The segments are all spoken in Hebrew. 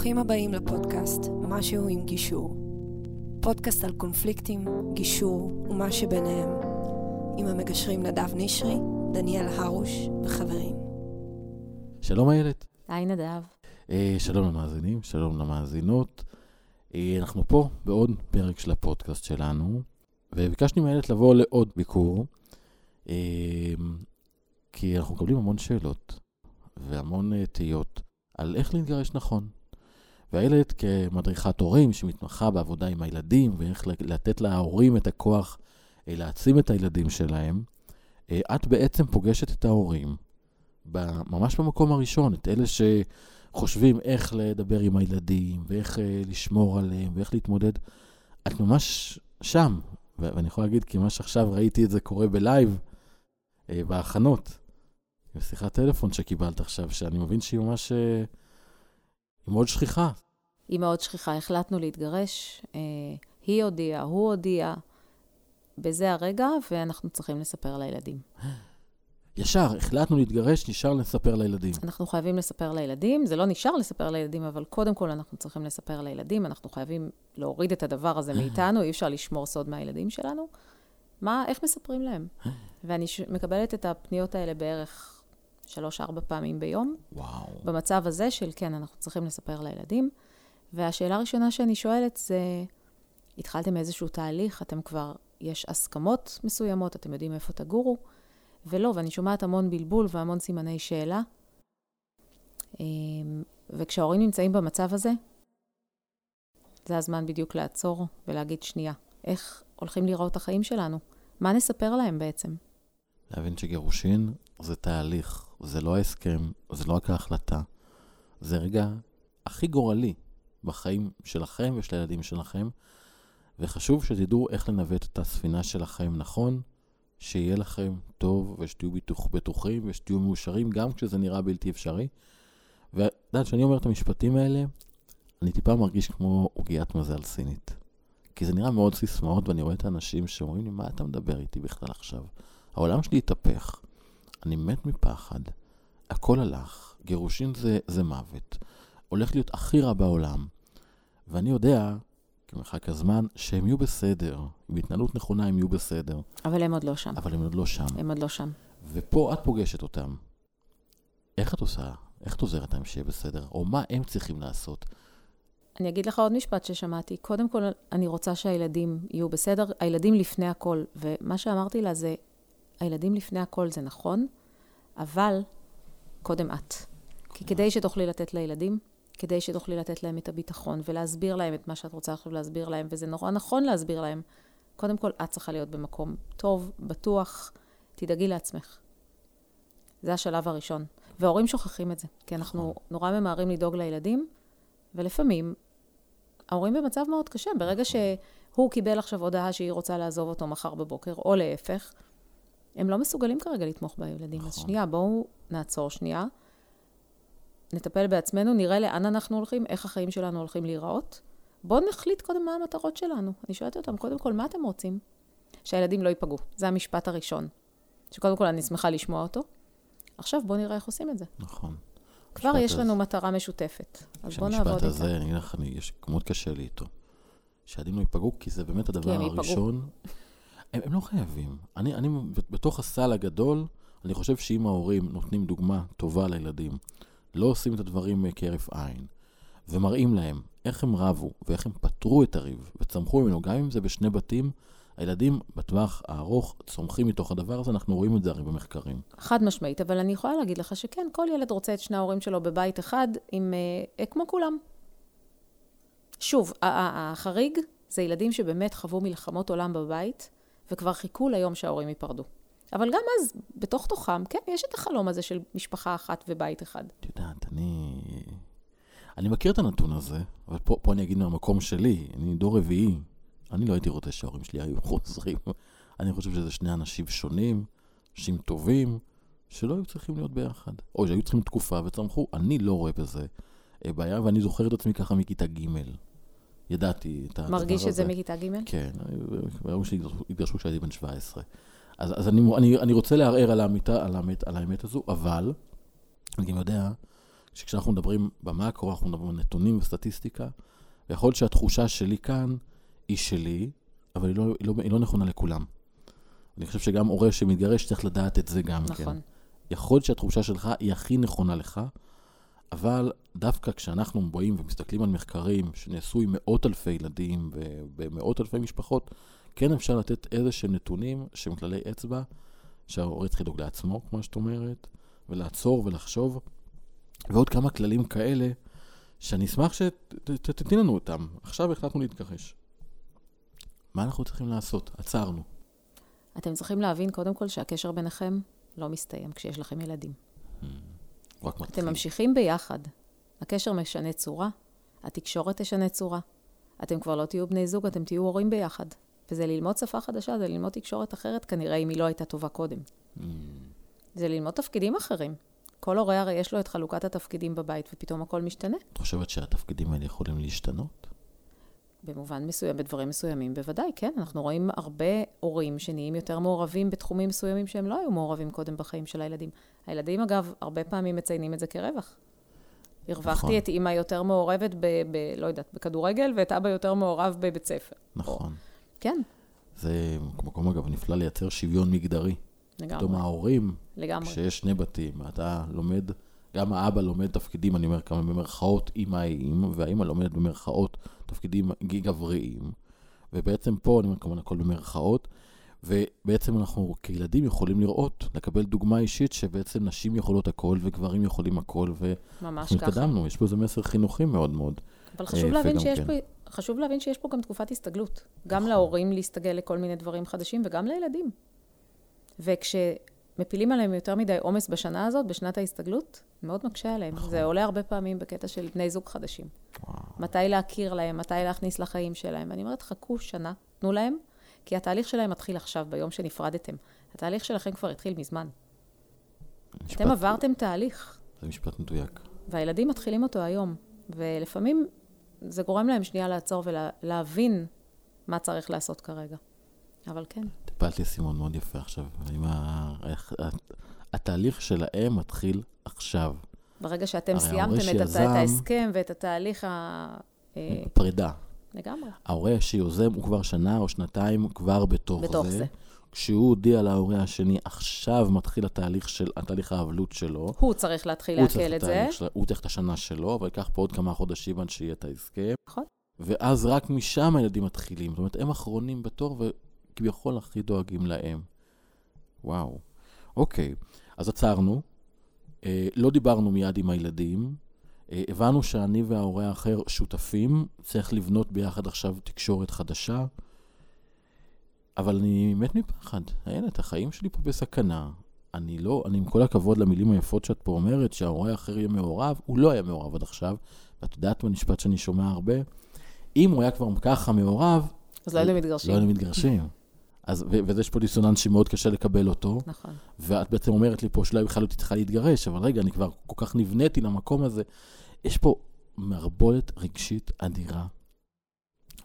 ברוכים הבאים לפודקאסט משהו עם גישור. פודקאסט על קונפליקטים, גישור ומה שביניהם, עם המגשרים נדב נשרי, דניאל הרוש וחברים. שלום איילת. היי נדב. אה, שלום למאזינים, שלום למאזינות. אה, אנחנו פה בעוד פרק של הפודקאסט שלנו, וביקשתי מאיילת לבוא לעוד ביקור, אה, כי אנחנו מקבלים המון שאלות והמון תהיות על איך להתגרש נכון. ואיילת כמדריכת הורים שמתמחה בעבודה עם הילדים ואיך לתת להורים את הכוח אה, להעצים את הילדים שלהם, אה, את בעצם פוגשת את ההורים ממש במקום הראשון, את אלה שחושבים איך לדבר עם הילדים ואיך אה, לשמור עליהם ואיך להתמודד. את ממש שם, ואני יכול להגיד כי ממש עכשיו ראיתי את זה קורה בלייב, בהכנות, בשיחת טלפון שקיבלת עכשיו, שאני מבין שהיא ממש... מאוד שכיחה. היא מאוד שכיחה. החלטנו להתגרש, אה, היא הודיעה, הוא הודיע. בזה הרגע, ואנחנו צריכים לספר לילדים. ישר, החלטנו להתגרש, נשאר לספר לילדים. אנחנו חייבים לספר לילדים, זה לא נשאר לספר לילדים, אבל קודם כל אנחנו צריכים לספר לילדים, אנחנו חייבים להוריד את הדבר הזה מאיתנו, אי אפשר לשמור סוד מהילדים שלנו. מה, איך מספרים להם? ואני ש... מקבלת את הפניות האלה בערך שלוש-ארבע פעמים ביום. וואו. במצב הזה של כן, אנחנו צריכים לספר לילדים. והשאלה הראשונה שאני שואלת זה, התחלתם איזשהו תהליך, אתם כבר, יש הסכמות מסוימות, אתם יודעים איפה תגורו? ולא, ואני שומעת המון בלבול והמון סימני שאלה. אמ, וכשההורים נמצאים במצב הזה, זה הזמן בדיוק לעצור ולהגיד, שנייה, איך הולכים לראות החיים שלנו? מה נספר להם בעצם? להבין שגירושין זה תהליך, זה לא ההסכם, זה לא רק ההחלטה. זה רגע הכי גורלי בחיים שלכם ושל הילדים שלכם, וחשוב שתדעו איך לנווט את הספינה שלכם נכון, שיהיה לכם טוב ושתהיו בטוח, בטוחים ושתהיו מאושרים, גם כשזה נראה בלתי אפשרי. ואת יודעת, כשאני אומר את המשפטים האלה, אני טיפה מרגיש כמו עוגיית מזל סינית. כי זה נראה מאוד סיסמאות, ואני רואה את האנשים שאומרים לי, מה אתה מדבר איתי בכלל עכשיו? העולם שלי התהפך. אני מת מפחד. הכל הלך. גירושין זה, זה מוות. הולך להיות הכי רע בעולם. ואני יודע, כמרחק הזמן, שהם יהיו בסדר. עם התנהלות נכונה הם יהיו בסדר. אבל הם עוד לא שם. אבל הם עוד לא שם. הם עוד לא שם. ופה את פוגשת אותם. איך את עושה? איך את עוזרת להם שיהיה בסדר? או מה הם צריכים לעשות? אני אגיד לך עוד משפט ששמעתי. קודם כל, אני רוצה שהילדים יהיו בסדר. הילדים לפני הכל. ומה שאמרתי לה זה, הילדים לפני הכל זה נכון, אבל קודם את. כי כדי שתוכלי לתת לילדים, כדי שתוכלי לתת להם את הביטחון ולהסביר להם את מה שאת רוצה עכשיו להסביר להם, וזה נורא נכון להסביר להם, קודם כל את צריכה להיות במקום טוב, בטוח, תדאגי לעצמך. זה השלב הראשון. וההורים שוכחים את זה, כי אנחנו נכון. נורא ממהרים לדאוג לילדים, ולפעמים ההורים במצב מאוד קשה. ברגע נכון. שהוא קיבל עכשיו הודעה שהיא רוצה לעזוב אותו מחר בבוקר, או להפך, הם לא מסוגלים כרגע לתמוך בילדים. נכון. אז שנייה, בואו נעצור שנייה, נטפל בעצמנו, נראה לאן אנחנו הולכים, איך החיים שלנו הולכים להיראות. בואו נחליט קודם מה המטרות שלנו. אני שואלת אותם, קודם כל, מה אתם רוצים? שהילדים לא ייפגעו. זה המשפט הראשון. שקודם כל אני שמחה לשמוע אותו. עכשיו בואו נראה איך עושים את זה. נכון. כבר יש לנו הזה... מטרה משותפת. אז בואו נעבוד איתה. המשפט הזה, אני אגיד לך, יש מאוד קשה לי איתו. שהילדים לא ייפגעו, כי זה באמת הדבר הראשון. הם, הם לא חייבים. אני, אני, בתוך הסל הגדול, אני חושב שאם ההורים נותנים דוגמה טובה לילדים, לא עושים את הדברים כהרף עין, ומראים להם איך הם רבו ואיך הם פתרו את הריב וצמחו ממנו, גם אם זה בשני בתים, הילדים בטווח הארוך צומחים מתוך הדבר הזה, אנחנו רואים את זה הרי במחקרים. חד משמעית, אבל אני יכולה להגיד לך שכן, כל ילד רוצה את שני ההורים שלו בבית אחד, עם, אה, כמו כולם. שוב, החריג זה ילדים שבאמת חוו מלחמות עולם בבית, וכבר חיכו ליום שההורים ייפרדו. אבל גם אז, בתוך תוכם, כן, יש את החלום הזה של משפחה אחת ובית אחד. את יודעת, אני... אני מכיר את הנתון הזה, אבל פה, פה אני אגיד מהמקום שלי, אני דור רביעי. אני לא הייתי רוצה שההורים שלי היו חוזרים. אני חושב שזה שני אנשים שונים, אנשים טובים, שלא היו צריכים להיות ביחד. או שהיו צריכים תקופה וצמחו. אני לא רואה בזה אה, בעיה, ואני זוכר את עצמי ככה מכיתה ג'. ידעתי את הדבר הזה. מרגיש את זה מכיתה ג'? כן, ביום שלי התגרשו כשהייתי בן 17. אז, אז אני, אני, אני רוצה לערער על, האמיתה, על, האמת, על האמת הזו, אבל אני גם יודע שכשאנחנו מדברים במאקרו, אנחנו מדברים על נתונים וסטטיסטיקה, ויכול להיות שהתחושה שלי כאן היא שלי, אבל היא לא, היא לא, היא לא נכונה לכולם. אני חושב שגם הורה שמתגרש צריך לדעת את זה גם נכון. כן. יכול להיות שהתחושה שלך היא הכי נכונה לך, אבל דווקא כשאנחנו באים ומסתכלים על מחקרים שנעשו עם מאות אלפי ילדים ובמאות אלפי משפחות, כן אפשר לתת איזה שהם נתונים שהם כללי אצבע, שההורה צריך לדאוג לעצמו, כמו שאת אומרת, ולעצור ולחשוב, ועוד כמה כללים כאלה, שאני אשמח שתתני לנו אותם. עכשיו החלטנו להתכחש. מה אנחנו צריכים לעשות? עצרנו. אתם צריכים להבין קודם כל שהקשר ביניכם לא מסתיים כשיש לכם ילדים. רק מתחיל. אתם ממשיכים ביחד. הקשר משנה צורה, התקשורת תשנה צורה. אתם כבר לא תהיו בני זוג, אתם תהיו הורים ביחד. וזה ללמוד שפה חדשה, זה ללמוד תקשורת אחרת כנראה, אם היא לא הייתה טובה קודם. Mm, זה ללמוד תפקידים אחרים. כל הורה הרי יש לו את חלוקת התפקידים בבית, ופתאום הכל משתנה. את חושבת שהתפקידים האלה יכולים להשתנות? במובן מסוים, בדברים מסוימים, בוודאי, כן. אנחנו רואים הרבה הורים שנהיים יותר מעורבים בתחומים מסוימים שהם לא היו מעורבים קודם בחיים של הילדים. הילדים, אגב, הרבה פעמים מציינים את זה כרווח. הרווחתי נכון. את אימא יותר מעורבת ב... ב לא יודעת, בכדורגל, ואת אבא יותר מעורב בבית ספר. נכון. כן, זה מקום, אגב, נפלא לייצר שוויון מגדרי. פתאום לגמרי. ההורים, לגמרי. כשיש שני בתים, אתה לומד, גם האבא לומד תפקידים, אני אומר כמה במרכאות אימהיים, והאימא לומדת במרכאות תפקידים גבריים, ובעצם פה, אני אומר כמובן הכל במרכאות, ובעצם אנחנו כילדים יכולים לראות, לקבל דוגמה אישית שבעצם נשים יכולות הכל וגברים יכולים הכל, ואנחנו. התקדמנו, יש פה איזה מסר חינוכי מאוד מאוד. אבל חשוב יפה להבין, שיש כן. פה, חשוב להבין שיש פה גם תקופת הסתגלות. גם נכון. להורים להסתגל לכל מיני דברים חדשים, וגם לילדים. וכשמפילים עליהם יותר מדי עומס בשנה הזאת, בשנת ההסתגלות, מאוד מקשה עליהם. נכון. זה עולה הרבה פעמים בקטע של בני זוג חדשים. וואו, מתי להכיר להם, מתי להכניס לחיים שלהם. ואני אומרת, חכו שנה, תנו להם, כי התהליך שלהם מתחיל עכשיו, ביום שנפרדתם. התהליך שלכם כבר התחיל מזמן. משפט- אתם עברתם תהליך, זה משפט מדויק. והילדים מתחילים אותו היום. ולפעמים זה גורם להם שנייה לעצור ולהבין מה צריך לעשות כרגע. אבל כן, טיפלת לי סימון מאוד יפה עכשיו. ה... התהליך שלהם מתחיל עכשיו. ברגע שאתם סיימתם. שיזם- את ההסכם ואת התהליך ה... אה, פרידה. לגמרי. ההורה שיוזם הוא כבר שנה או שנתיים כבר בתוך, בתוך זה. זה. כשהוא הודיע להורה השני, עכשיו מתחיל התהליך של, התהליך האבלות שלו. הוא צריך להתחיל הוא לעכל את זה. של- הוא צריך את השנה שלו, אבל ייקח פה עוד כמה חודשים עד שיהיה את ההסכם. נכון. ואז רק משם הילדים מתחילים. זאת אומרת, הם אחרונים בתור וכביכול הכי דואגים להם. וואו. אוקיי, אז עצרנו. אה, לא דיברנו מיד עם הילדים. אה, הבנו שאני וההורה האחר שותפים. צריך לבנות ביחד עכשיו תקשורת חדשה. אבל אני מת מפחד. איילת, החיים שלי פה בסכנה. אני לא, אני עם כל הכבוד למילים היפות שאת פה אומרת, שההורה האחר יהיה מעורב, הוא לא היה מעורב עד עכשיו. ואת יודעת במשפט שאני שומע הרבה, אם הוא היה כבר ככה מעורב, אז לא היינו מתגרשים. לא היינו מתגרשים. אז, ו- וזה יש פה דיסוננס שמאוד קשה לקבל אותו, נכון. ואת בעצם אומרת לי פה שאולי בכלל לא צריכה להתגרש, אבל רגע, אני כבר כל כך נבניתי למקום הזה. יש פה מערבולת רגשית אדירה.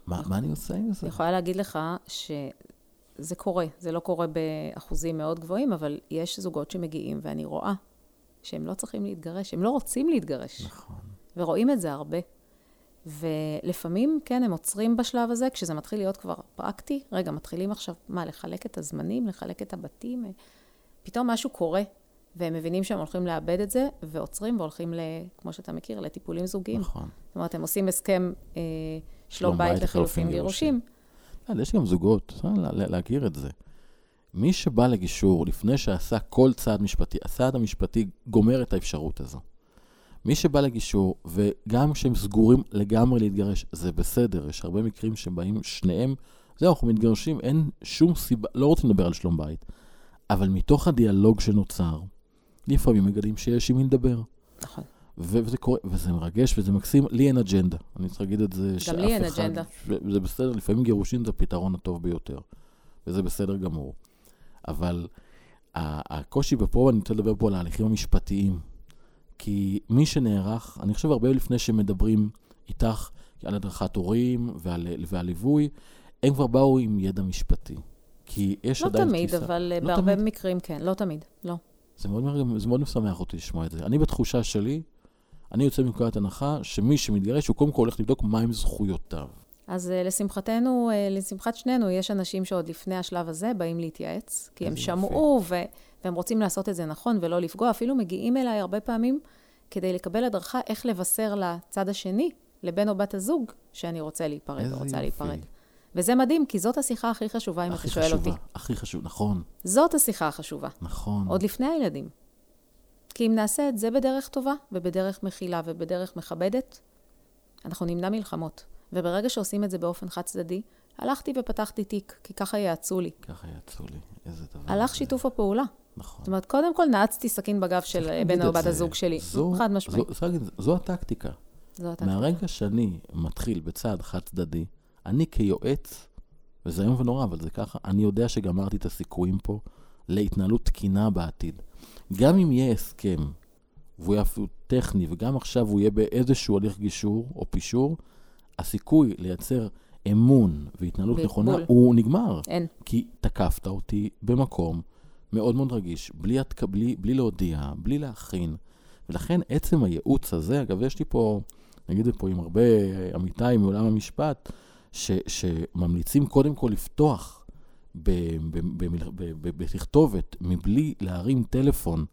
מה, מה אני עושה עם זה? אני יכולה להגיד לך שזה קורה, זה לא קורה באחוזים מאוד גבוהים, אבל יש זוגות שמגיעים, ואני רואה שהם לא צריכים להתגרש, הם לא רוצים להתגרש, נכון. ורואים את זה הרבה. ולפעמים, כן, הם עוצרים בשלב הזה, כשזה מתחיל להיות כבר פרקטי. רגע, מתחילים עכשיו, מה, לחלק את הזמנים, לחלק את הבתים? פתאום משהו קורה, והם מבינים שהם הולכים לאבד את זה, ועוצרים והולכים, ל, כמו שאתה מכיר, לטיפולים זוגיים. נכון. זאת אומרת, הם עושים הסכם אה, שלום בית לחילופין גירושים. יש גם זוגות, לה- להכיר את זה. מי שבא לגישור לפני שעשה כל צעד משפטי, הצעד המשפטי גומר את האפשרות הזו. מי שבא לגישור, וגם כשהם סגורים לגמרי להתגרש, זה בסדר, יש הרבה מקרים שבאים שניהם, זהו, אנחנו מתגרשים, אין שום סיבה, לא רוצים לדבר על שלום בית, אבל מתוך הדיאלוג שנוצר, לפעמים מגלים שיש עם מי לדבר. נכון. ו- וזה קורה, וזה מרגש וזה מקסים, לי אין אג'נדה. אני צריך להגיד את זה שאף אחד... לי אין אג'נדה. זה בסדר, לפעמים גירושין זה הפתרון הטוב ביותר. וזה בסדר גמור. אבל הקושי פה, אני רוצה לדבר פה על ההליכים המשפטיים. כי מי שנערך, אני חושב הרבה לפני שמדברים איתך על הדרכת הורים ועל, ועל ליווי, הם כבר באו עם ידע משפטי. כי יש לא עדיין תמיד, תפיסה. אבל אה, לא בהרבה תמיד. מקרים כן. לא תמיד, לא. זה מאוד, זה מאוד משמח אותי לשמוע את זה. אני בתחושה שלי, אני יוצא מנקודת הנחה שמי שמתגרש, הוא קודם כל הולך לבדוק מהם זכויותיו. אז uh, לשמחתנו, uh, לשמחת שנינו, יש אנשים שעוד לפני השלב הזה באים להתייעץ, כי הם שמעו ו- והם רוצים לעשות את זה נכון ולא לפגוע, אפילו מגיעים אליי הרבה פעמים כדי לקבל הדרכה איך לבשר לצד השני, לבן או בת הזוג, שאני רוצה להיפרד או רוצה. להיפרד. וזה מדהים, כי זאת השיחה הכי חשובה, אם אתה שואל חשובה, אותי. הכי חשוב, נכון, זאת השיחה החשובה, נכון. עוד לפני הילדים. כי אם נעשה את זה בדרך טובה, ובדרך מכילה ובדרך מכבדת, אנחנו נמנע מלחמות. וברגע שעושים את זה באופן חד צדדי, הלכתי ופתחתי תיק, כי ככה יעצו לי. ככה יצאו לי, איזה דבר. הלך זה. שיתוף הפעולה. נכון. זאת אומרת, קודם כל נעצתי סכין בגב של בן או בת. הזוג שלי. זו- חד משמעית. זו- להגיד, זו הטקטיקה. זו אתה. מהרגע שאני מתחיל בצעד חד צדדי, אני כיועץ, וזה איום ונורא, אבל זה ככה, אני יודע שגמרתי את הסיכויים פה להתנהלות תקינה בעתיד. גם אם יהיה הסכם, והוא יהיה אפילו טכני, וגם עכשיו הוא יהיה באיזשהו הליך גישור או פישור, הסיכוי לייצר אמון והתנהלות בלבול. נכונה, הוא נגמר. אין. כי תקפת אותי במקום מאוד מאוד רגיש, בלי, התק... בלי, בלי להודיע, בלי להכין. ולכן עצם הייעוץ הזה, אגב, יש לי פה, נגיד פה עם הרבה עמיתיי מעולם המשפט, ש, שממליצים קודם כל לפתוח ב, ב, ב, ב, ב, בתכתובת מבלי להרים טלפון.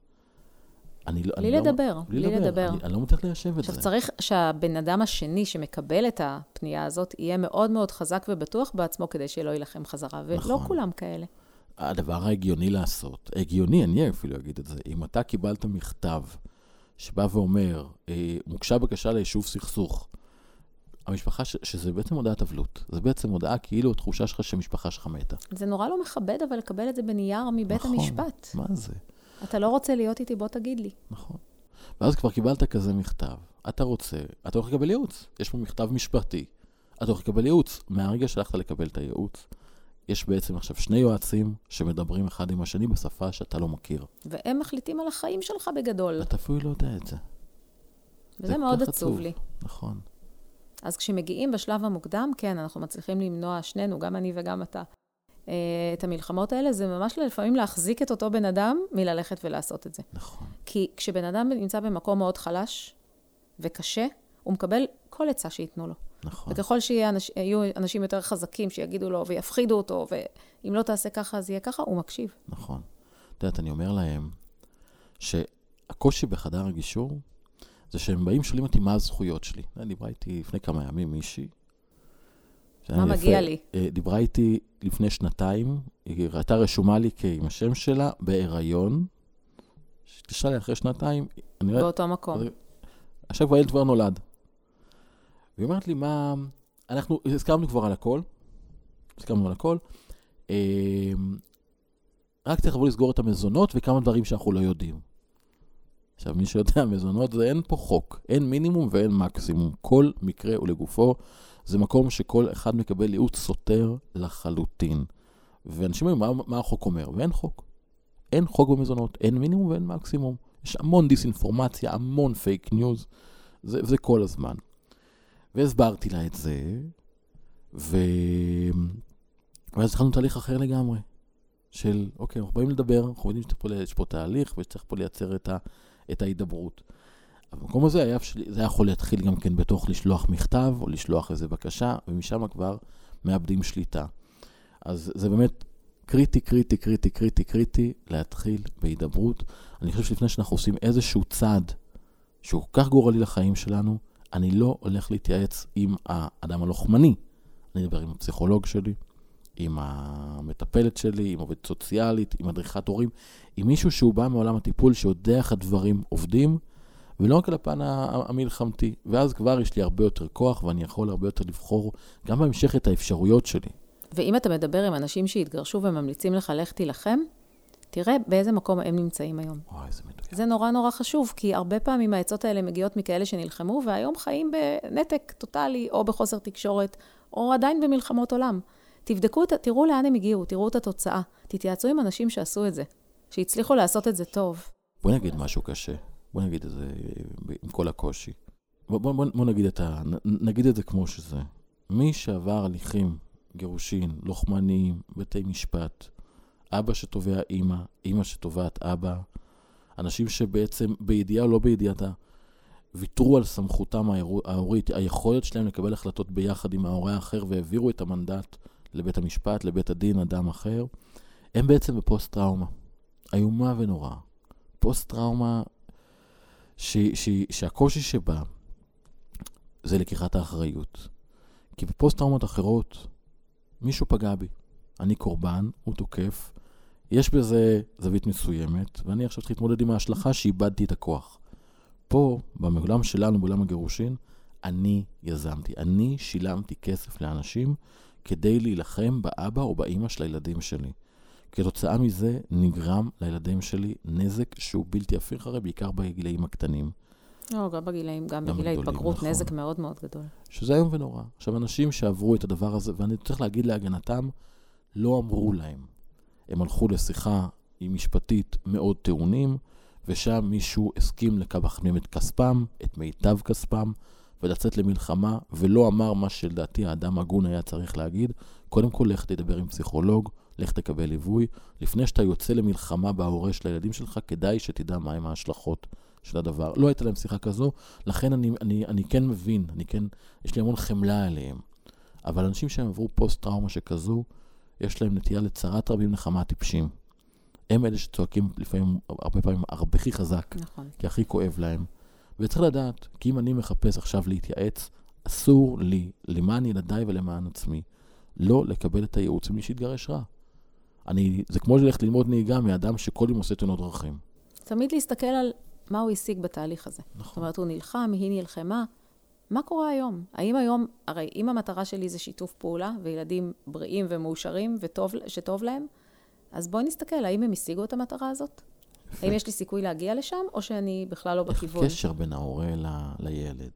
אני, לא- בלי אני לדבר, לא, בלי לדבר. אני, אני לא מצליח ליישב את עכשיו, זה. צריך שהבן אדם השני שמקבל את הפנייה הזאת, יהיה מאוד מאוד חזק ובטוח בעצמו כדי שלא יילחם חזרה, ולא נכון. כולם כאלה. הדבר ההגיוני לעשות, הגיוני, אני אפילו אגיד את זה, אם אתה קיבלת מכתב שבא ואומר, אה, מוגשה בקשה ליישוב סכסוך, המשפחה, ש, שזה בעצם הודעת אבלות, זה בעצם הודעה כאילו התחושה שלך שמשפחה שלך מתה. זה נורא לא מכבד, אבל לקבל את זה בנייר מבית נכון. המשפט. מה זה? אתה לא רוצה להיות איתי, בוא תגיד לי. נכון. ואז כבר קיבלת כזה מכתב, אתה רוצה, אתה הולך לקבל ייעוץ. יש פה מכתב משפטי, אתה הולך לקבל ייעוץ. מהרגע שהלכת לקבל את הייעוץ, יש בעצם עכשיו שני יועצים שמדברים אחד עם השני בשפה שאתה לא מכיר. והם מחליטים על החיים שלך בגדול. אתה אפילו לא יודע את זה. וזה זה מאוד עצוב עצוב. לי. נכון. אז כשמגיעים בשלב המוקדם, כן, אנחנו מצליחים למנוע, שנינו, גם אני וגם אתה, את המלחמות האלה. זה ממש לפעמים להחזיק את אותו בן אדם מללכת ולעשות את זה. נכון. כי כשבן אדם נמצא במקום מאוד חלש וקשה, הוא מקבל כל עצה שייתנו לו. נכון. וככל שיהיו אנש, אנשים יותר חזקים שיגידו לו ויפחידו אותו, ואם לא תעשה ככה אז יהיה ככה, הוא מקשיב. נכון. את יודעת, אני אומר להם שהקושי בחדר הגישור זה שהם באים שואלים אותי מה הזכויות שלי. אה, דיברה איתי לפני כמה ימים מישהי. מה מגיע יפה. לי? אה, דיברה איתי לפני שנתיים, היא הייתה רשומה לי עם השם שלה בהיריון. התקשרה לי אחרי שנתיים, אני רואה, באותו מקום. עכשיו כבר הילד כבר נולד. והיא אומרת לי, מה... אנחנו הסכמנו כבר על הכל, הסכמנו על הכל. אה, רק לבוא לסגור את המזונות וכמה דברים שאנחנו לא יודעים. עכשיו, מי שיודע, מזונות זה אין פה חוק. אין מינימום ואין מקסימום. כל מקרה הוא לגופו. זה מקום שכל אחד מקבל ייעוץ סותר לחלוטין. ואנשים אומרים, מה, מה החוק אומר? ואין חוק. אין חוק במזונות, אין מינימום ואין מקסימום. יש המון דיסאינפורמציה, המון פייק ניוז, זה, זה כל הזמן. והסברתי לה את זה, ו... ואז התחלנו תהליך אחר לגמרי. של, אוקיי, אנחנו באים לדבר, אנחנו יודעים שיש פה, תהליך ושצריך פה לייצר את, ה, את ההידברות. במקום הזה היה, זה היה יכול להתחיל גם כן בתוך לשלוח מכתב או לשלוח איזה בקשה, ומשם כבר מאבדים שליטה. אז זה באמת קריטי, קריטי, קריטי, קריטי, קריטי להתחיל בהידברות. אני חושב שלפני שאנחנו עושים איזשהו צעד שהוא כל כך גורלי לחיים שלנו, אני לא הולך להתייעץ עם האדם הלוחמני. אני אדבר עם הפסיכולוג שלי, עם המטפלת שלי, עם עובדת סוציאלית, עם מדריכת הורים, עם מישהו שהוא בא מעולם הטיפול, שיודע איך הדברים עובדים, ולא רק על הפן המלחמתי. ואז כבר יש לי הרבה יותר כוח, ואני יכול הרבה יותר לבחור גם בהמשך את האפשרויות שלי. ואם אתה מדבר עם אנשים שהתגרשו וממליצים לך לך תילחם, תראה באיזה מקום הם נמצאים היום. וואי, איזה מדויק. זה נורא נורא חשוב, כי הרבה פעמים העצות האלה מגיעות מכאלה שנלחמו, והיום חיים בנתק טוטאלי, או בחוסר תקשורת, או עדיין במלחמות עולם. תבדקו, תראו לאן הם הגיעו, תראו את התוצאה. תתייעצו עם אנשים שעשו את זה, שהצליחו לעשות את זה טוב. בוא נגיד משהו קשה. בוא נגיד את זה אה, עם כל הקושי. בוא, בוא, בוא, בוא נגיד, את ה, נגיד את זה כמו שזה. מי שעבר הליכים, גירושין, לוחמניים, בתי משפט, אבא שתובע אימא, אימא שתובעת אבא, אנשים שבעצם בידיעה או לא בידיעתה, ויתרו על סמכותם ההורית, היכולת שלהם לקבל החלטות ביחד עם ההורה האחר והעבירו את המנדט לבית המשפט, לבית הדין, אדם אחר, הם בעצם בפוסט-טראומה. איומה ונוראה. פוסט-טראומה ש, ש, שהקושי שבה זה לקיחת האחריות. כי בפוסט-טראומות אחרות, מישהו פגע בי. אני קורבן, הוא תוקף, יש בזה זווית מסוימת, ואני עכשיו צריך להתמודד עם ההשלכה שאיבדתי את הכוח. פה, בעולם שלנו, בעולם הגירושין, אני יזמתי. אני שילמתי כסף לאנשים כדי להילחם באבא או באימא של הילדים שלי. כתוצאה מזה נגרם לילדים שלי נזק שהוא בלתי הפיך הרי, בעיקר בגילאים הקטנים. לא, גם בגילאים, גם, גם בגיל ההתבגרות, נכון. נזק מאוד מאוד גדול. שזה איום ונורא. עכשיו, אנשים שעברו את הדבר הזה, ואני צריך להגיד להגנתם, לא אמרו להם. הם הלכו לשיחה עם משפטית מאוד טעונים, ושם מישהו הסכים לקבח מהם את כספם, את מיטב כספם, ולצאת למלחמה, ולא אמר מה שלדעתי האדם הגון היה צריך להגיד. קודם כל, לך תדבר עם פסיכולוג, לך תקבל ליווי. לפני שאתה יוצא למלחמה בהורה של הילדים שלך, כדאי שתדע מהם ההשלכות של הדבר. לא הייתה להם שיחה כזו, לכן אני, אני, אני כן מבין, אני כן, יש לי המון חמלה עליהם. אבל אנשים שהם עברו פוסט-טראומה שכזו, יש להם נטייה לצרת רבים נחמה טיפשים. הם אלה שצועקים לפעמים, הרבה פעמים, הרבה הכי חזק. נכון. כי הכי כואב להם. וצריך לדעת, כי אם אני מחפש עכשיו להתייעץ, אסור לי, למען ילדיי ולמען עצמי, לא לקבל את הייעוץ ממי שיתגרש רע. אני, זה כמו ללכת ללמוד נהיגה מאדם שכל יום עושה תאונות דרכים. תמיד להסתכל על מה הוא השיג בתהליך הזה. נכון. זאת אומרת, הוא נלחם, היא נלחמה. מה קורה היום? האם היום, הרי אם המטרה שלי זה שיתוף פעולה, וילדים בריאים ומאושרים וטוב, שטוב להם, אז בואי נסתכל, האם הם השיגו את המטרה הזאת? האם יש לי סיכוי להגיע לשם, או שאני בכלל לא בכיוון? איך הקשר בין ההורה ל... לילד?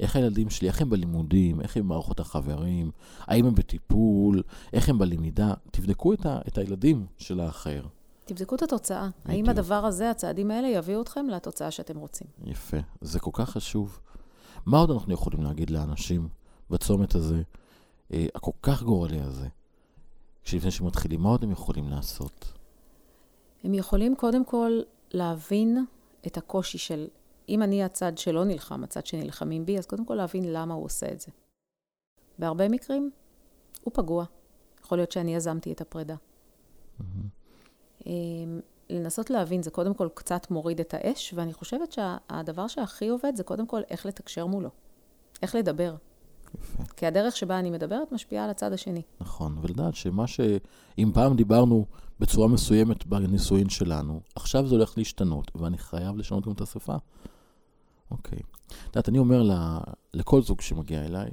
איך הילדים שלי, איך הם בלימודים, איך הם במערכות החברים, האם הם בטיפול, איך הם בלמידה. תבדקו את, ה... את הילדים של האחר. תבדקו את התוצאה. בדיוק. האם הדבר הזה, הצעדים האלה, יביאו אתכם לתוצאה שאתם רוצים? יפה. זה כל כך חשוב. מה עוד אנחנו יכולים להגיד לאנשים בצומת הזה, אה, הכל כך גורלי הזה, כשלפני שמתחילים, מה עוד הם יכולים לעשות? הם יכולים קודם כל להבין את הקושי של, אם אני הצד שלא נלחם, הצד שנלחמים בי, אז קודם כל להבין למה הוא עושה את זה. בהרבה מקרים, הוא פגוע. יכול להיות שאני יזמתי את הפרידה. Mm-hmm. לנסות להבין, זה קודם כל קצת מוריד את האש, ואני חושבת שהדבר שהכי עובד זה קודם כל איך לתקשר מולו. איך לדבר. יפה. כי הדרך שבה אני מדברת משפיעה על הצד השני. נכון, ולדעת שמה ש... אם פעם דיברנו בצורה מסוימת בנישואין שלנו, עכשיו זה הולך להשתנות, ואני חייב לשנות גם את השפה. אוקיי. את יודעת, אני אומר ל... לכל זוג שמגיע אליי,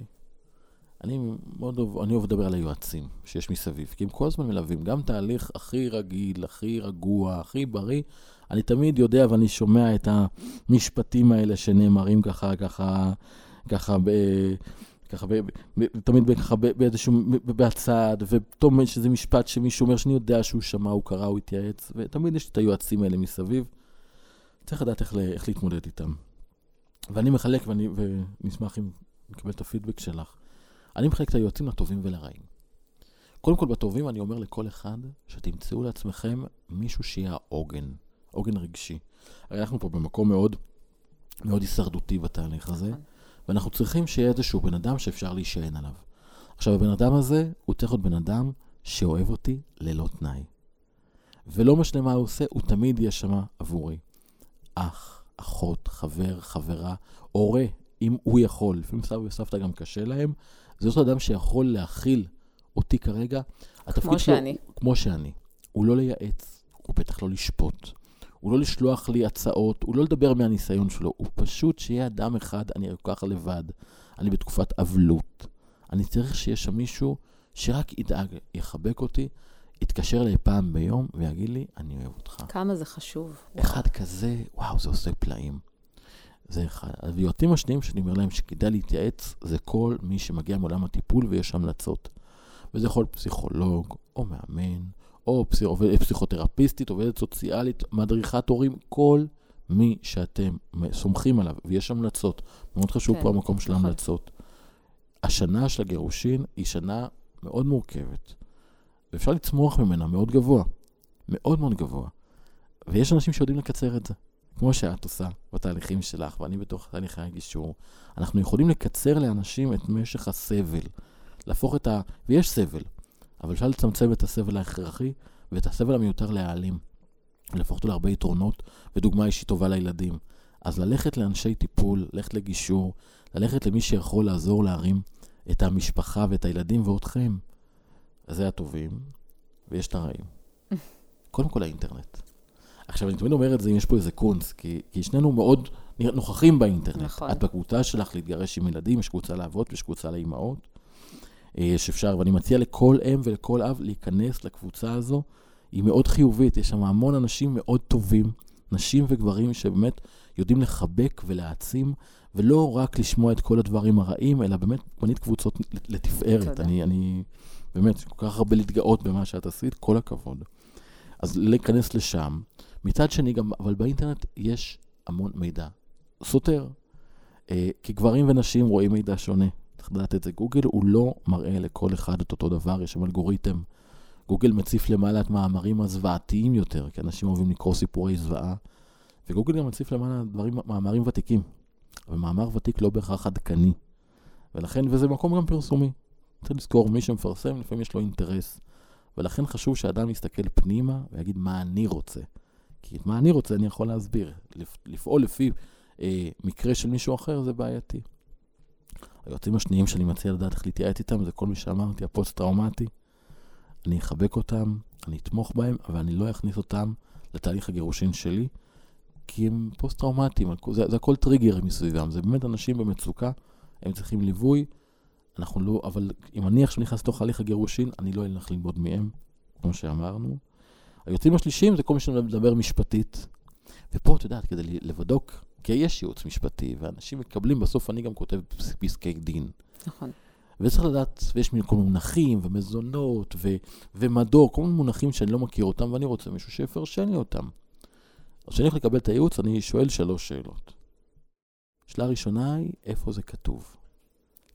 אני מאוד אוהב, אני אוהב לדבר על היועצים שיש מסביב, כי הם כל הזמן מלווים, גם תהליך הכי רגיל, הכי רגוע, הכי בריא, אני תמיד יודע ואני שומע את המשפטים האלה שנאמרים ככה, ככה, ככה, ב, ככה, ב, ב, תמיד ככה באיזשהו, בצד, ופתאום יש איזה משפט שמישהו אומר שאני יודע שהוא שמע, הוא קרא, הוא התייעץ, ותמיד יש את היועצים האלה מסביב. צריך לדעת איך, איך להתמודד איתם. ואני מחלק, ואני, ונשמח אם נקבל את הפידבק שלך. אני מחלק את היועצים לטובים ולרעים. קודם כל, בטובים אני אומר לכל אחד, שתמצאו לעצמכם מישהו שיהיה העוגן, עוגן רגשי. הרי אנחנו פה במקום מאוד, מאוד הישרדותי בתהליך הזה, נכון. ואנחנו צריכים שיהיה איזשהו בן אדם שאפשר להישען עליו. עכשיו, הבן אדם הזה, הוא צריך להיות בן אדם שאוהב אותי ללא תנאי. ולא משנה מה הוא עושה, הוא תמיד יהיה שם עבורי. אח, אחות, חבר, חברה, הורה, אם הוא יכול. לפעמים סבא וסבתא גם קשה להם, זה אותו אדם שיכול להכיל אותי כרגע. כמו שאני. שלו, כמו שאני. הוא לא לייעץ, הוא בטח לא לשפוט. הוא לא לשלוח לי הצעות, הוא לא לדבר מהניסיון שלו, הוא פשוט שיהיה אדם אחד, אני כל כך לבד, אני בתקופת אבלות. אני צריך שיהיה שם מישהו שרק ידאג, יחבק אותי, יתקשר אליי פעם ביום ויגיד לי, אני אוהב אותך. כמה זה חשוב. אחד. כזה, וואו, זה עושה פלאים. זה אחד. הוויועצים השניים שאני אומר להם שכדאי להתייעץ, זה כל מי שמגיע מעולם הטיפול ויש המלצות. וזה יכול פסיכולוג, או מאמן, או פסיכותרפיסטית, עובדת סוציאלית, מדריכת הורים, כל מי שאתם סומכים עליו, ויש המלצות. מאוד חשוב כן, פה המקום של נכון. ההמלצות. השנה של הגירושין היא שנה מאוד מורכבת, ואפשר לצמוח ממנה מאוד גבוה. מאוד מאוד גבוה. ויש אנשים שיודעים לקצר את זה. כמו שאת עושה בתהליכים שלך, ואני בתוך תהליכי הגישור, אנחנו יכולים לקצר לאנשים את משך הסבל. להפוך את ה... ויש סבל, אבל אפשר לצמצם את הסבל ההכרחי ואת הסבל המיותר להעלים. להפוך אותו להרבה יתרונות ודוגמה אישית טובה לילדים. אז ללכת לאנשי טיפול, ללכת לגישור, ללכת למי שיכול לעזור להרים את המשפחה ואת הילדים ואותכם. זה הטובים, ויש את הרעים. קודם כל האינטרנט. עכשיו, אני תמיד אומר את זה אם יש פה איזה קונץ, כי, כי שנינו מאוד נוכחים באינטרנט. נכון. את בקבוצה שלך להתגרש עם ילדים, יש קבוצה לאבות ויש קבוצה לאימהות. יש אפשר, ואני מציע לכל אם ולכל אב להיכנס לקבוצה הזו. היא מאוד חיובית, יש שם המון אנשים מאוד טובים, נשים וגברים שבאמת יודעים לחבק ולהעצים, ולא רק לשמוע את כל הדברים הרעים, אלא באמת בנית קבוצות לתפארת. אני, אני באמת, כל כך הרבה להתגאות במה שאת עשית, כל הכבוד. אז להיכנס לשם. מצד שני, גם, אבל באינטרנט יש המון מידע סותר. אה, כי גברים ונשים רואים מידע שונה. צריך לדעת את זה. גוגל הוא לא מראה לכל אחד את אותו דבר, יש שם אלגוריתם. גוגל מציף למעלה את מאמרים הזוועתיים יותר, כי אנשים אוהבים לקרוא סיפורי זוועה, וגוגל גם מציף למעלה דברים, מאמרים ותיקים. ומאמר ותיק לא בהכרח עדכני. ולכן, וזה מקום גם פרסומי. צריך לזכור, מי שמפרסם, לפעמים יש לו אינטרס. ולכן חשוב שאדם יסתכל פנימה ויגיד מה אני רוצה. כי את מה אני רוצה אני יכול להסביר. לפעול לפי אה, מקרה של מישהו אחר זה בעייתי. היועצים השניים שאני מציע לדעת איך להתייעץ איתם זה כל מי שאמרתי, הפוסט-טראומטי. אני אחבק אותם, אני אתמוך בהם, אבל אני לא אכניס אותם לתהליך הגירושין שלי, כי הם פוסט-טראומטיים, זה, זה הכל טריגרים מסביבם, זה באמת אנשים במצוקה, הם צריכים ליווי, אנחנו לא, אבל אם אני עכשיו נכנס לתוך הליך הגירושין, אני לא אלך ללמוד מהם, כמו שאמרנו. היועצים השלישיים זה כל מי שמדבר משפטית, ופה, את יודעת, כדי לבדוק, כי יש ייעוץ משפטי, ואנשים מקבלים, בסוף אני גם כותב פסקי דין. נכון. וצריך לדעת, ויש כל מיני מונחים, ומזונות, ו, ומדור, כל מיני מונחים שאני לא מכיר אותם, ואני רוצה מישהו שיפרשן לי אותם. אז כשאני הולך לקבל את הייעוץ, אני שואל שלוש שאלות. שאלה ראשונה היא, איפה זה כתוב?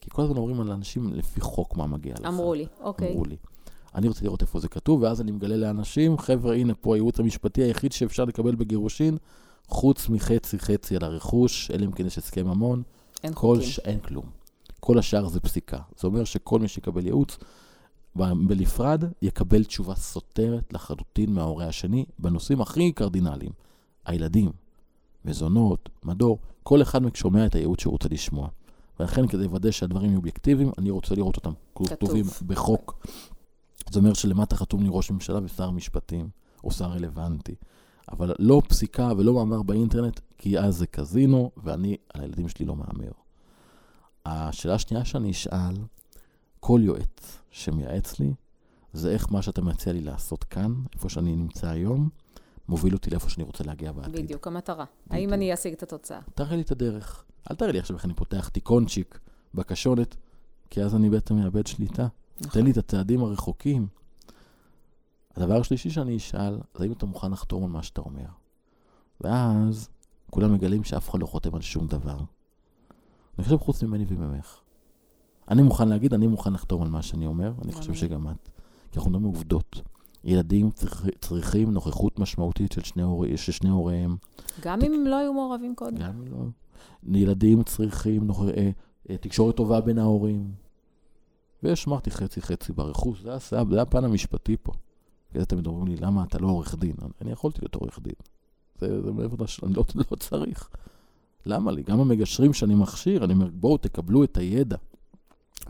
כי כל הזמן אומרים על אנשים לפי חוק מה מגיע לך. אמרו לי, אוקיי. אמרו לי. אני רוצה לראות איפה זה כתוב, ואז אני מגלה לאנשים, חבר'ה, הנה פה הייעוץ המשפטי היחיד שאפשר לקבל בגירושין, חוץ מחצי חצי על הרכוש, אלא אם כן יש הסכם ממון. אין חוקים. ש... אין כלום. כל השאר זה פסיקה. זה אומר שכל מי שיקבל ייעוץ בנפרד, יקבל תשובה סותרת לחלוטין מההורה השני בנושאים הכי קרדינליים. הילדים, מזונות, מדור, כל אחד שומע את הייעוץ שהוא רוצה לשמוע. ולכן כדי לוודא שהדברים יהיו אובייקטיביים, אני רוצה לראות אותם כתובים בחוק. זה אומר שלמטה חתום לי ראש ממשלה ושר משפטים, או שר רלוונטי. אבל לא פסיקה ולא מאמר באינטרנט, כי אז זה קזינו, ואני על הילדים שלי לא מהמר. השאלה השנייה שאני אשאל, כל יועץ שמייעץ לי, זה איך מה שאתה מציע לי לעשות כאן, איפה שאני נמצא היום, מוביל אותי לאיפה שאני רוצה להגיע בעתיד. בדיוק, המטרה. בדיוק. האם אני אשיג את התוצאה? תראה לי את הדרך. אל תראה לי עכשיו איך אני פותח תיקונצ'יק בקשונת, כי אז אני בעצם מאבד שליטה. נכון. תן לי את הצעדים הרחוקים. הדבר השלישי שאני אשאל, זה האם אתה מוכן לחתום על מה שאתה אומר. ואז כולם מגלים שאף אחד לא חותם על שום דבר. אני חושב חוץ ממני וממך. אני מוכן להגיד, אני מוכן לחתום על מה שאני אומר, אני חושב שגם את. כי אנחנו מדברים עובדות. ילדים צריך, צריכים נוכחות משמעותית של שני, הורי, של שני הוריהם. גם ת... אם הם לא היו מעורבים קודם. גם אם לא. ילדים צריכים נוכ... אה, אה, תקשורת טובה בין ההורים. ויש, אמרתי, חצי-חצי ברכוש. זה, זה הפן המשפטי פה. כי אתם אומרים לי, למה אתה לא עורך דין? אני יכולתי להיות עורך דין. זה, זה מעבר לש... אני לא, לא צריך. למה לי? גם המגשרים שאני מכשיר, אני אומר, בואו תקבלו את הידע.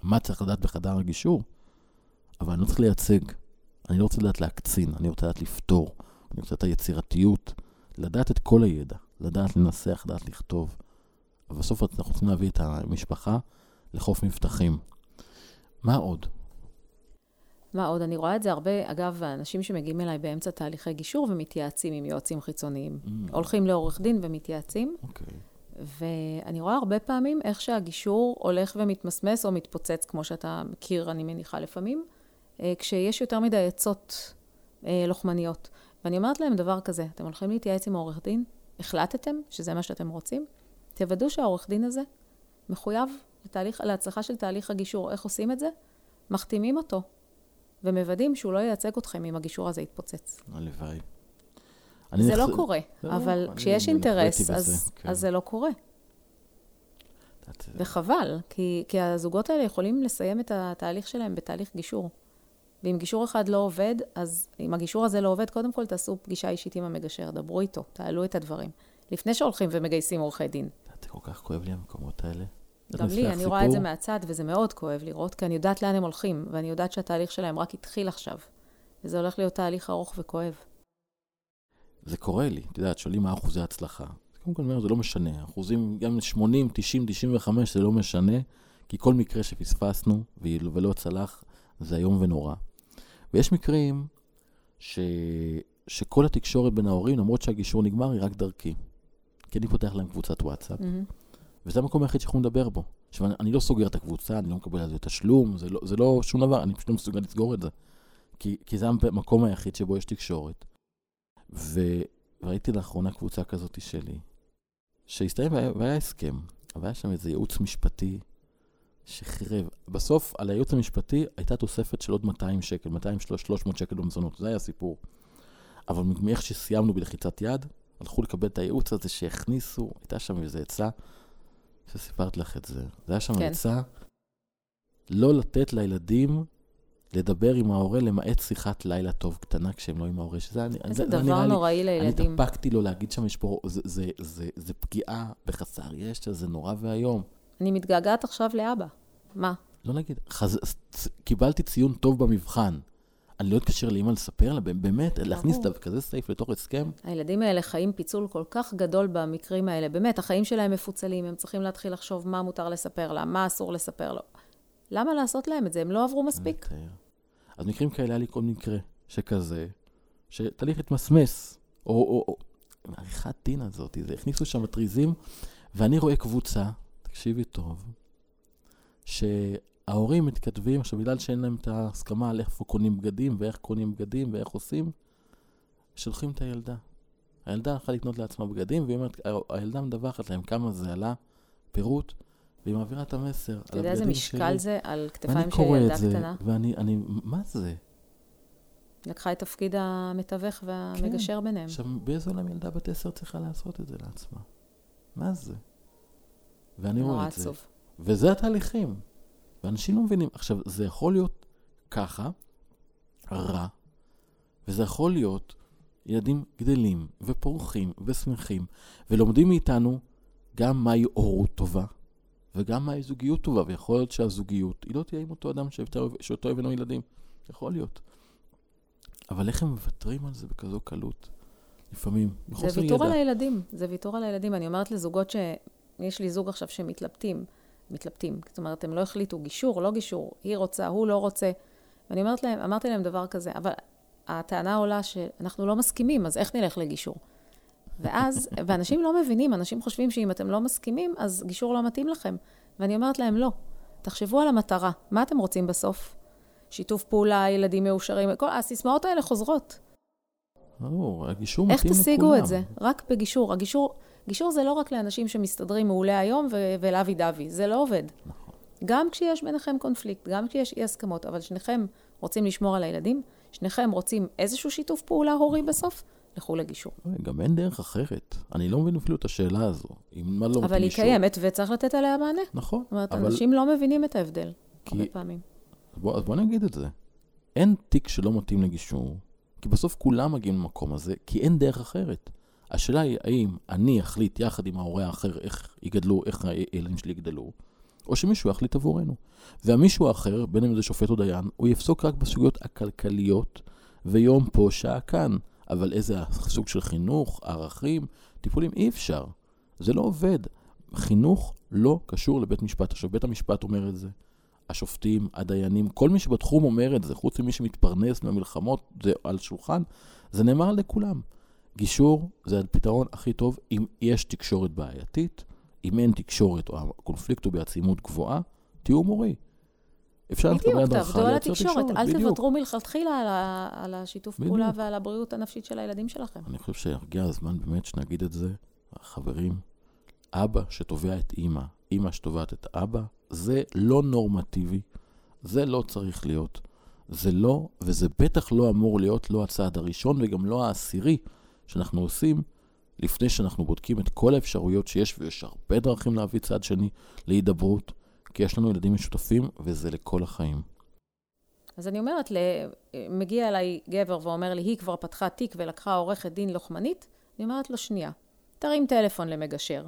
מה צריך לדעת בחדר הגישור? אבל אני לא צריך לייצג. אני לא רוצה לדעת להקצין, אני רוצה לדעת לפתור. אני רוצה את היצירתיות, לדעת את כל הידע, לדעת לנסח, לדעת לכתוב. ובסוף אנחנו רוצים להביא את המשפחה לחוף מבטחים. מה עוד? מה עוד? אני רואה את זה הרבה, אגב, האנשים שמגיעים אליי באמצע תהליכי גישור ומתייעצים עם יועצים חיצוניים. Mm. הולכים לעורך דין ומתייעצים. אוקיי. Okay. ואני רואה הרבה פעמים איך שהגישור הולך ומתמסמס או מתפוצץ, כמו שאתה מכיר, אני מניחה לפעמים, אה, כשיש יותר מדי עצות אה, לוחמניות. ואני אומרת להם דבר כזה, אתם הולכים להתייעץ עם העורך דין? החלטתם שזה מה שאתם רוצים? תוודאו שהעורך דין הזה מחויב לתהליך, להצלחה של תהליך הגישור. איך עושים את זה? מחתימים אותו, ומוודאים שהוא לא ייצג אתכם אם הגישור הזה יתפוצץ. הלוואי. זה נחז- לא קורה, לא, אבל אני כשיש אינטרס, בזה, אז כן. אז זה לא קורה. וחבל, כי, כי הזוגות האלה יכולים לסיים את התהליך שלהם בתהליך גישור. ואם גישור אחד לא עובד, אז אם הגישור הזה לא עובד, קודם כל תעשו פגישה אישית עם המגשר, דברו איתו, תעלו את הדברים. לפני שהולכים ומגייסים עורכי דין. זה כל כך כואב לי המקומות האלה. גם לי, אני רואה את זה? מהצד, וזה מאוד כואב לראות, כי אני יודעת לאן הם הולכים, ואני יודעת שהתהליך שלהם רק התחיל עכשיו. וזה הולך להיות תהליך ארוך וכואב. זה קורה לי, את יודעת, שואלים מה אחוזי ההצלחה. קודם כל, זה לא משנה. אחוזים, גם 80, 90, 95, זה לא משנה, כי כל מקרה שפספסנו ולא צלח, זה איום ונורא. ויש מקרים ש... שכל התקשורת בין ההורים, למרות שהגישור נגמר, היא רק דרכי. כי אני פותח להם קבוצת וואטסאפ, מהמם. וזה המקום היחיד שיכולים לדבר בו. עכשיו, אני, אני לא סוגר את הקבוצה, אני לא מקבל על זה תשלום, זה לא, זה לא שום דבר, אני פשוט לא מסוגל לסגור את זה. כי, כי זה המקום היחיד שבו יש תקשורת. ו, וראיתי לאחרונה קבוצה כזאת שלי, שהסתיים והיה, והיה הסכם, אבל היה שם איזה ייעוץ משפטי שחירב. בסוף, על הייעוץ המשפטי הייתה תוספת של עוד 200 שקל, 200, 300 שקל במזונות, זה היה הסיפור. אבל מאיך שסיימנו בלחיצת יד, הלכו לקבל את הייעוץ הזה שהכניסו, הייתה שם איזו עצה, שסיפרת לך את זה. זה היה שם כן. עצה לא לתת לילדים לדבר עם ההורה למעט שיחת לילה טוב קטנה כשהם לא עם ההורה, שזה אני, איזה זה- דבר נראה לי- נוראי אני לילדים. התאפקתי לו להגיד שם, יש פה, זה, זה, זה, זה פגיעה בחסר ישע, זה נורא ואיום. אני מתגעגעת עכשיו לאבא. מה? לא נגיד, חז... קיבלתי ציון טוב במבחן. אני לא אתקשר לאמא לספר לה, באמת, להכניס ברור. את כזה סעיף לתוך הסכם, הילדים האלה חיים פיצול כל כך גדול במקרים האלה. באמת, החיים שלהם מפוצלים, הם צריכים להתחיל לחשוב מה מותר לספר לה, מה אסור לספר לו. למה לעשות להם את זה? הם לא עברו מספיק. אז מקרים כאלה היה לי כל מקרה שכזה, שתהליך התמסמס, או, או, או עריכת דין הזאת, זה הכניסו שם מטריזים, ואני רואה קבוצה, תקשיבי טוב, שההורים מתכתבים, עכשיו בגלל שאין להם את ההסכמה על איפה קונים בגדים, ואיך קונים בגדים, ואיך עושים, שולחים את הילדה. הילדה הלכה לקנות לעצמה בגדים, והיא אומרת, הילדה מדווחת להם כמה זה עלה, פירוט, והיא מעבירה את המסר אתה יודע איזה משקל זה על כתפיים ואני של קורא ילדה את זה, קטנה? ואני, אני, מה זה? לקחה את תפקיד המתווך והמגשר ביניהם. עכשיו, באיזה עולם ילדה בת עשר צריכה לעשות את זה לעצמה? מה זה? ואני רואה נורא את זה. עצוב. וזה התהליכים. ואנשים לא מבינים. עכשיו, זה יכול להיות ככה, רע, וזה יכול להיות ילדים גדלים ופורחים ושמחים, ולומדים מאיתנו גם מהי הורות טובה, וגם מהי זוגיות טובה, ויכול להיות שהזוגיות, היא לא תהיה עם אותו אדם שאותו הבאנו ילדים. יכול להיות. אבל איך הם מוותרים על זה בכזו קלות? לפעמים, מחוסר זה ידע. ויתור על הילדים, זה ויתור על הילדים. אני אומרת לזוגות ש... יש לי זוג עכשיו שמתלבטים, מתלבטים. זאת אומרת, הם לא החליטו גישור, לא גישור, היא רוצה, הוא לא רוצה. ואני אומרת להם, אמרתי להם דבר כזה, אבל הטענה עולה שאנחנו לא מסכימים, אז איך נלך לגישור? ואז, ואנשים לא מבינים, אנשים חושבים שאם אתם לא מסכימים, אז גישור לא מתאים לכם. ואני אומרת להם, לא. תחשבו על המטרה, מה אתם רוצים בסוף? שיתוף פעולה, ילדים מאושרים, כל הסיסמאות האלה חוזרות. ברור, הגישור מתאים איך לכולם. תשיגו את זה? רק בגישור. הגישור, גישור זה לא רק לאנשים שמסתדרים מעולה היום ו- ולאבי דווי, זה לא עובד. נכון. גם כשיש ביניכם קונפליקט, גם כשיש אי הסכמות, אבל שניכם רוצים לשמור על הילדים, שניכם רוצים איזשהו שיתוף פעולה הורי בסוף, לכו לגישור. גם אין דרך אחרת. אני לא מבין אפילו את השאלה הזו. אם מה לא אבל היא אישור. קיימת וצריך לתת עליה מענה. נכון. זאת אומרת, אבל אנשים לא מבינים את ההבדל, כי- הרבה פעמים. בוא, אז בוא נגיד את זה. אין תיק שלא מתאים לגישור, כי בסוף כולם מגיעים למקום הזה, כי אין דרך אחרת. השאלה היא, האם אני אחליט יחד עם ההורה האחר איך יגדלו, איך הילדים שלי יגדלו, או שמישהו יחליט עבורנו. והמישהו האחר, בין אם זה שופט או דיין, הוא יפסוק רק בסוגיות הכלכליות, ויום פה, שעה כאן. אבל איזה סוג של חינוך, ערכים, טיפולים, אי אפשר. זה לא עובד. חינוך לא קשור לבית משפט. עכשיו, בית המשפט אומר את זה. השופטים, הדיינים, כל מי שבתחום אומר את זה, חוץ ממי שמתפרנס מהמלחמות, זה על שולחן, זה נאמר לכולם. גישור זה הפתרון הכי טוב אם יש תקשורת בעייתית, אם אין תקשורת או הקונפליקט הוא בעצימות גבוהה, תהיו מורי. אפשר לקבל בדיוק, הדרכה, תעבדו על לייצר התקשורת, אל בדיוק. תוותרו מלכתחילה על ה- על השיתוף בדיוק. פעולה ועל הבריאות הנפשית של הילדים שלכם. אני חושב שהגיע הזמן באמת שנגיד את זה, חברים, אבא שתובע את אימא, אימא שתובעת את אבא, זה לא נורמטיבי, זה לא צריך להיות. זה לא, וזה בטח לא אמור להיות לא הצעד הראשון וגם לא העשירי שאנחנו עושים לפני שאנחנו בודקים את כל האפשרויות שיש, ויש הרבה דרכים להביא צד שני להידברות, כי יש לנו ילדים משותפים, וזה לכל החיים. אז אני אומרת, מגיע אליי גבר ואומר לי, היא כבר פתחה תיק ולקחה עורכת דין לוחמנית, אני אומרת לו, שנייה, תרים טלפון למגשר,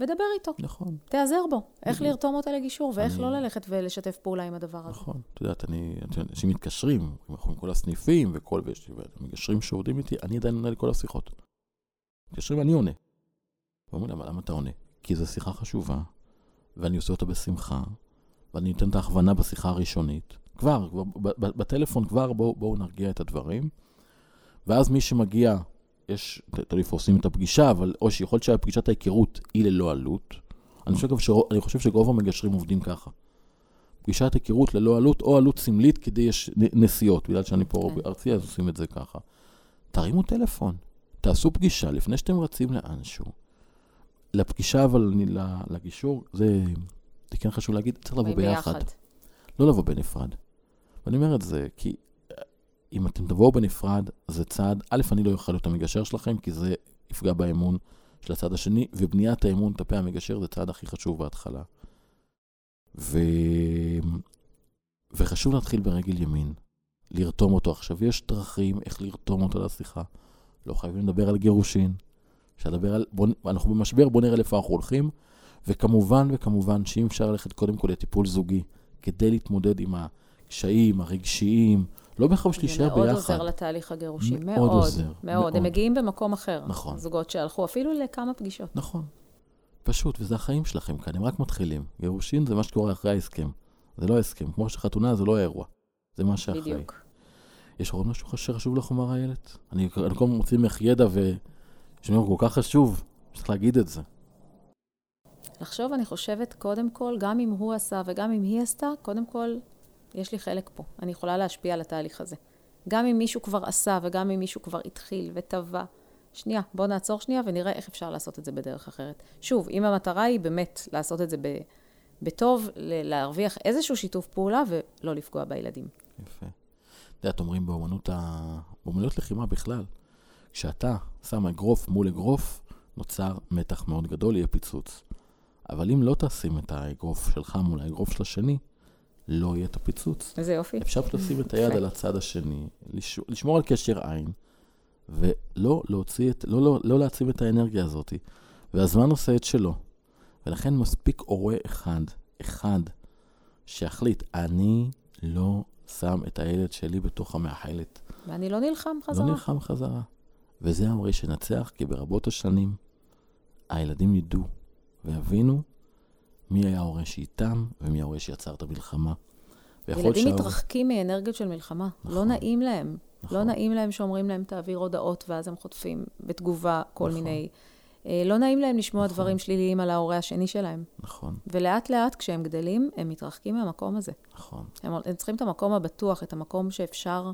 ודבר איתו. נכון. תיעזר בו. איך לרתום אותה לגישור, ואיך אני... לא ללכת ולשתף פעולה עם הדבר הזה. נכון. את יודעת, אני, אנשים מתקשרים, אנחנו עם כל הסניפים וכל, מגשרים שעובדים איתי, אני עדיין עונה לכל השיחות. מתקשרים, אני עונה. ואומרים למה, למה אתה עונה? כי זו שיחה חשובה, ואני עושה אותה בשמחה, ואני נותן את ההכוונה בשיחה הראשונית. כבר, כבר בטלפון כבר בואו בוא נרגיע את הדברים. ואז מי שמגיע, יש, תלוי איפה עושים את הפגישה, אבל או שיכול להיות שהפגישת ההיכרות היא ללא עלות. אני חושב, שרוב, אני חושב שרוב המגשרים עובדים ככה. פגישת היכרות ללא עלות, או עלות סמלית כדי יש נסיעות, בגלל שאני פה כן. ארצי, אז עושים את זה ככה. תרימו טלפון, תעשו פגישה לפני שאתם רצים לאנשהו. לפגישה, אבל אני, לגישור, זה, זה כן חשוב להגיד, צריך לבוא ביחד. ביחד. לא לבוא בנפרד. ואני אומר את זה כי אם אתם תבואו בנפרד, זה צעד, א', אני לא אוכל להיות המגשר שלכם, כי זה יפגע באמון של הצד השני, ובניית האמון כלפי המגשר זה צעד הכי חשוב בהתחלה. ו... וחשוב להתחיל ברגל ימין, לרתום אותו. עכשיו, יש דרכים איך לרתום אותו לשיחה. לא חייבים לדבר על גירושין, אפשר לדבר על... בוא... אנחנו במשבר, בואו נראה לאיפה אנחנו הולכים. וכמובן, וכמובן, שאם אפשר ללכת קודם כל לטיפול זוגי, כדי להתמודד עם הקשיים הרגשיים, לא בהכרח להישאר ביחד. זה מאוד עוזר לתהליך הגירושי, מאוד, מאוד עוזר. מאוד, מאוד. הם מגיעים במקום אחר. נכון. זוגות שהלכו אפילו לכמה פגישות. נכון. פשוט, וזה החיים שלכם כאן, הם רק מתחילים. גירושין זה מה שקורה אחרי ההסכם. זה לא ההסכם. כמו שחתונה זה לא האירוע. זה מה שאחרי. בדיוק. יש עוד משהו שחשוב לך, מר איילת? אני כל הזמן מוציא ממך ידע ו... שאני כל כך חשוב, צריך להגיד את זה. לחשוב, אני חושבת, קודם כל, גם אם הוא עשה וגם אם היא עשתה, קודם כל, יש לי חלק פה. אני יכולה להשפיע על התהליך הזה. גם אם מישהו כבר עשה וגם אם מישהו כבר התחיל וטבע. שנייה, בואו נעצור שנייה ונראה איך אפשר לעשות את זה בדרך אחרת. שוב, אם המטרה היא באמת לעשות את זה בטוב, להרוויח איזשהו שיתוף פעולה ולא לפגוע בילדים. יפה. את יודעת, אומרים באמנות, ה... באמנות לחימה בכלל, כשאתה שם אגרוף מול אגרוף, נוצר מתח מאוד גדול, יהיה פיצוץ. אבל אם לא תשים את האגרוף שלך מול האגרוף של השני, לא יהיה את הפיצוץ. איזה יופי. אפשר פשוט לשים את היד על הצד השני, לשמור על קשר עין, ולא להוציא את, לא, לא, לא להציב את האנרגיה הזאת. והזמן עושה את שלו. ולכן מספיק הורה אחד, אחד, שיחליט, אני לא שם את הילד שלי בתוך המאכלת. ואני לא נלחם חזרה. לא נלחם חזרה. וזה המראה שנצח, כי ברבות השנים הילדים ידעו ויבינו מי היה ההורה שאיתם ומי ההורה שיצר את המלחמה. ילדים שההור... מתרחקים מאנרגיות של מלחמה. לא נכון, לא נעים להם. נכון. לא נעים להם שאומרים להם תעביר הודעות ואז הם חוטפים בתגובה כל נכון. מיני... אה, לא נעים להם לשמוע נכון. דברים שליליים על ההורה השני שלהם. נכון. ולאט לאט כשהם גדלים, הם מתרחקים מהמקום הזה. נכון. הם, הם צריכים את המקום הבטוח, את המקום שאפשר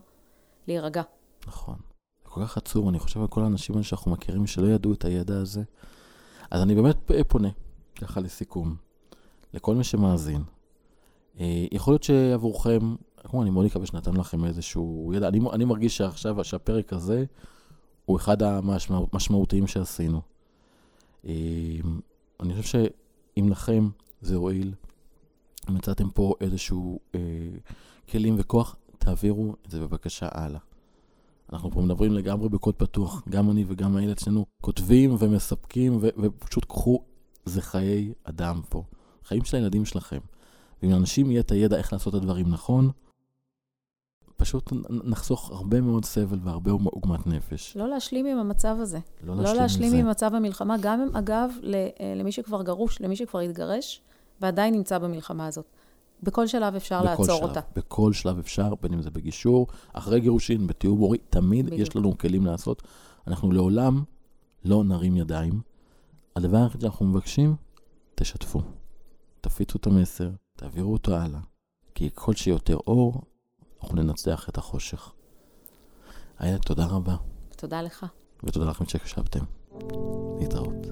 להירגע. נכון. זה כל כך עצוב, אני חושב על כל האנשים האלה שאנחנו מכירים שלא ידעו את הידע הזה. אז אני באמת פונה, ככה לסיכום, לכל מי שמאזין. אה, יכול להיות שעבורכם, כמו אני מאוד מקווה שנתן לכם איזשהו ידע, אני, אני מרגיש שעכשיו, שהפרק הזה הוא אחד המשמעותיים שעשינו. אה, אני חושב שאם לכם זה הועיל, מצאתם פה איזשהו אה, כלים וכוח, תעבירו את זה בבקשה הלאה. אנחנו פה מדברים לגמרי בקוד פתוח, גם אני וגם הילד שלנו כותבים ומספקים, ו- ופשוט קחו, זה חיי אדם פה, חיים של הילדים שלכם. ואם לאנשים יהיה את הידע איך לעשות את הדברים נכון, פשוט נחסוך הרבה מאוד סבל והרבה עוגמת נפש. לא להשלים עם המצב הזה. לא להשלים, לא להשלים עם, עם מצב המלחמה, גם אם, אגב, אה, למי שכבר גרוש, למי שכבר התגרש, ועדיין נמצא במלחמה הזאת. בכל שלב אפשר בכל לעצור שלב, אותה. בכל שלב אפשר, בין אם זה בגישור, אחרי גירושין, בתיאום הורי, תמיד בדיוק. יש לנו כלים לעשות. אנחנו לעולם לא נרים ידיים. הדבר היחיד שאנחנו מבקשים, תשתפו. תפיצו את המסר, תעבירו אותו הלאה. כי ככל שיותר אור, אנחנו ננצח את החושך. איילת, תודה רבה. תודה לך. ותודה לכם שהקשבתם. להתראות.